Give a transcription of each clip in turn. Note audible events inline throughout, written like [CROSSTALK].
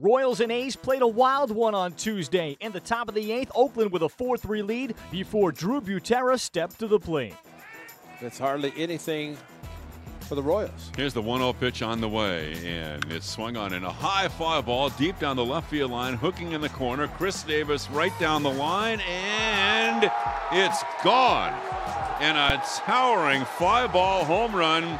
Royals and A's played a wild one on Tuesday. In the top of the eighth, Oakland with a 4 3 lead before Drew Butera stepped to the plate. It's hardly anything for the Royals. Here's the 1 0 pitch on the way, and it's swung on in a high fly ball deep down the left field line, hooking in the corner. Khris Davis right down the line, and it's gone. And a towering fly ball home run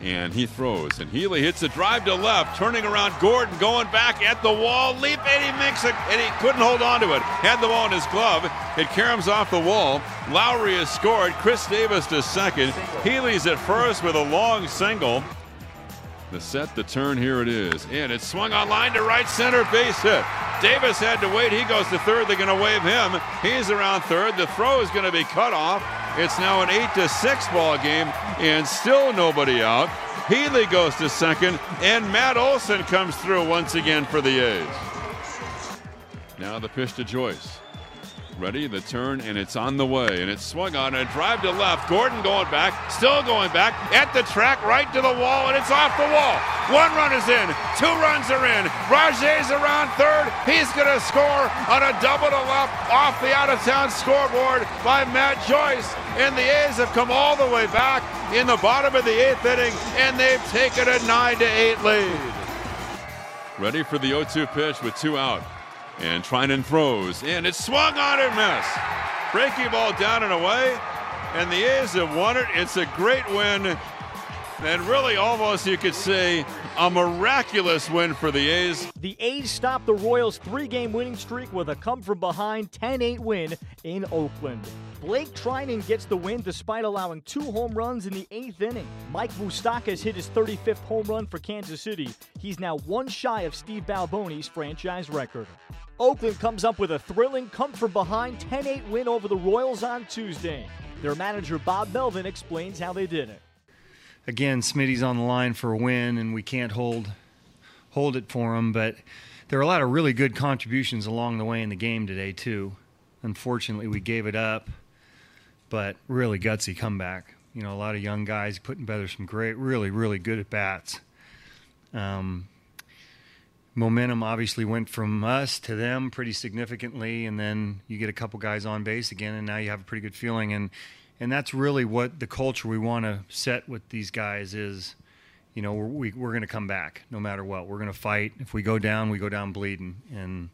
and he throws, and Healy hits a drive to left, turning around Gordon, going back at the wall, leap, and he makes it, and he couldn't hold on to it. Had the ball in his glove, it caroms off the wall. Lowrie has scored, Khris Davis to second. Healy's at first with a long single. The set, the turn, here it is. And it's swung on line to right center base hit. Davis had to wait. He goes to third. They're going to wave him. He's around third. The throw is going to be cut off. It's now an 8 to 6 ball game, and still nobody out. Healy goes to second, and Matt Olson comes through once again for the A's. Now the pitch to Joyce. Ready, the turn, and it's on the way. And it's swung on a drive to left. Gordon going back, still going back at the track, right to the wall, and it's off the wall. One run is in, two runs are in. Rajai's around third. He's going to score on a double to left off the out of town scoreboard by Matt Joyce. And the A's have come all the way back in the bottom of the eighth inning, and they've taken a 9 to 8 lead. Ready for the 0 2 pitch with two out. And Treinen throws, and it's swung on and missed. Breaking ball down and away, and the A's have won it. It's a great win, and really almost you could say a miraculous win for the A's. The A's stopped the Royals' three game winning streak with a come from behind 10 8 win in Oakland. Blake Treinen gets the win despite allowing two home runs in the eighth inning. Mike Moustakas hit his 35th home run for Kansas City. He's now one shy of Steve Balboni's franchise record. Oakland comes up with a thrilling come from behind 10 8 win over the Royals on Tuesday. Their manager Bob Melvin explains how they did it. Again, Smitty's on the line for a win, and we can't hold hold it for him. But there are a lot of really good contributions along the way in the game today too. Unfortunately, we gave it up, but really gutsy comeback. You know, a lot of young guys putting together some great, really, really good at bats. Um, momentum obviously went from us to them pretty significantly, and then you get a couple guys on base again, and now you have a pretty good feeling. And and that's really what the culture we want to set with these guys is. You know, we're, we, we're going to come back no matter what. We're going to fight. If we go down, we go down bleeding. And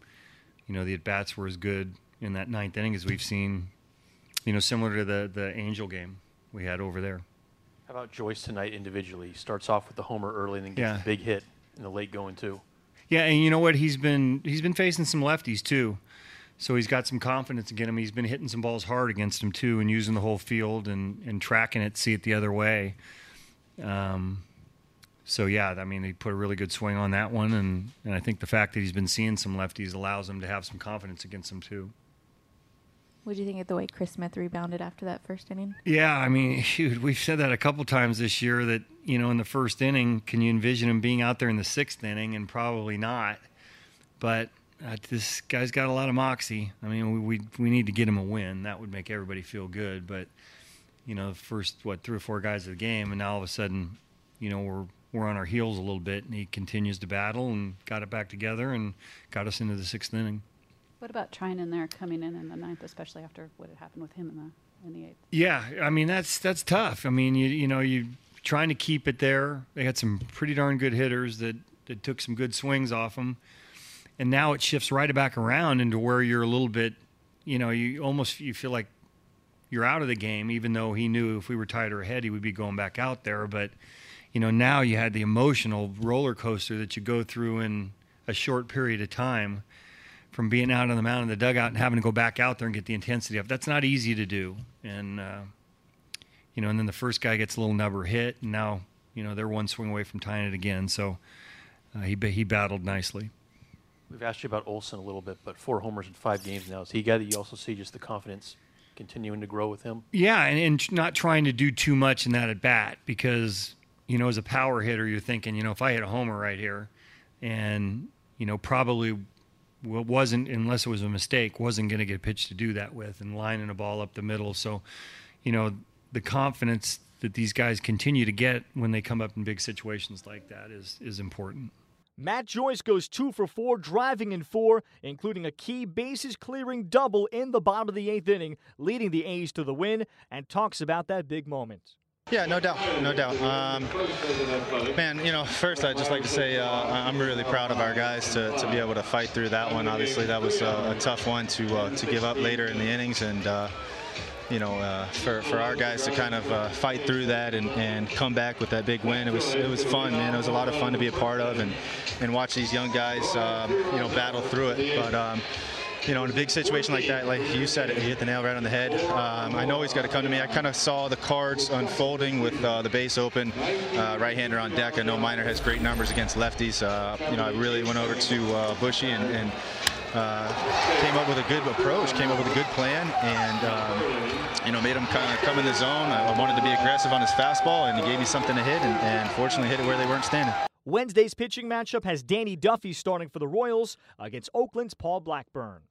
you know, the at bats were as good in that ninth inning as we've seen. You know, similar to the the Angel game we had over there. How about Joyce tonight individually? He starts off with the homer early and then gets Yeah. a big hit in the late going too. Yeah, and you know what? He's been he's been facing some lefties too, so he's got some confidence again. him. He's been hitting some balls hard against him too, and using the whole field and and tracking it, see it the other way. Um, so yeah, I mean, he put a really good swing on that one, and and I think the fact that he's been seeing some lefties allows him to have some confidence against them too. What do you think of the way Chris Smith rebounded after that first inning? Yeah, I mean, [LAUGHS] shoot, we've said that a couple times this year that, you know, in the first inning, can you envision him being out there in the sixth inning? And probably not. But this guy's got a lot of moxie. I mean, we, we, we need to get him a win. That would make everybody feel good. But, you know, the first, what, three or four guys of the game, and now all of a sudden, you know, we're, we're on our heels a little bit, and he continues to battle and got it back together and got us into the sixth inning. What about Treinen there coming in in the ninth, especially after what had happened with him in the in the eighth? Yeah, I mean that's that's tough. I mean you you know you trying to keep it there. They had some pretty darn good hitters that that took some good swings off them, and now it shifts right back around into where you're a little bit, you know, you almost you feel like you're out of the game, even though he knew if we were or ahead, he would be going back out there. But you know now you had the emotional roller coaster that you go through in a short period of time from being out on the mound in the dugout and having to go back out there and get the intensity up. That's not easy to do. And uh, you know, and then the first guy gets a little number hit, and now you know they're one swing away from tying it again. So uh, he he battled nicely. We've asked you about Olson a little bit, but four homers in five games now. Is he guy that you also see just the confidence continuing to grow with him? Yeah, and, and not trying to do too much in that at bat because you know as a power hitter, you're thinking, you know, if I hit a homer right here, and you know probably wasn't unless it was a mistake wasn't going to get pitched to do that with and lining a ball up the middle so you know the confidence that these guys continue to get when they come up in big situations like that is is important Matt Joyce goes two for four, driving in four, including a key bases clearing double in the bottom of the eighth inning, leading the A's to the win, and talks about that big moment. Yeah, no doubt, no doubt. Um, man, you know, first I'd just like to say uh, I'm really proud of our guys to, to be able to fight through that one. Obviously, that was a, a tough one to uh, to give up later in the innings, and uh, you know, uh, for, for our guys to kind of uh, fight through that and, and come back with that big win, it was it was fun, man. It was a lot of fun to be a part of and and watch these young guys, um, you know, battle through it. But um, you know, in a big situation like that, like you said, you hit the nail right on the head. Um, I know he's got to come to me. I kind of saw the cards unfolding with uh, the base open, uh, right-hander on deck. I know Minor has great numbers against lefties. Uh, you know, I really went over to uh, Bushy and, and uh, came up with a good approach, came up with a good plan, and um, you know made him kind of come in the zone. I wanted to be aggressive on his fastball, and he gave me something to hit, and, and fortunately hit it where they weren't standing. Wednesday's pitching matchup has Danny Duffy starting for the Royals against Oakland's Paul Blackburn.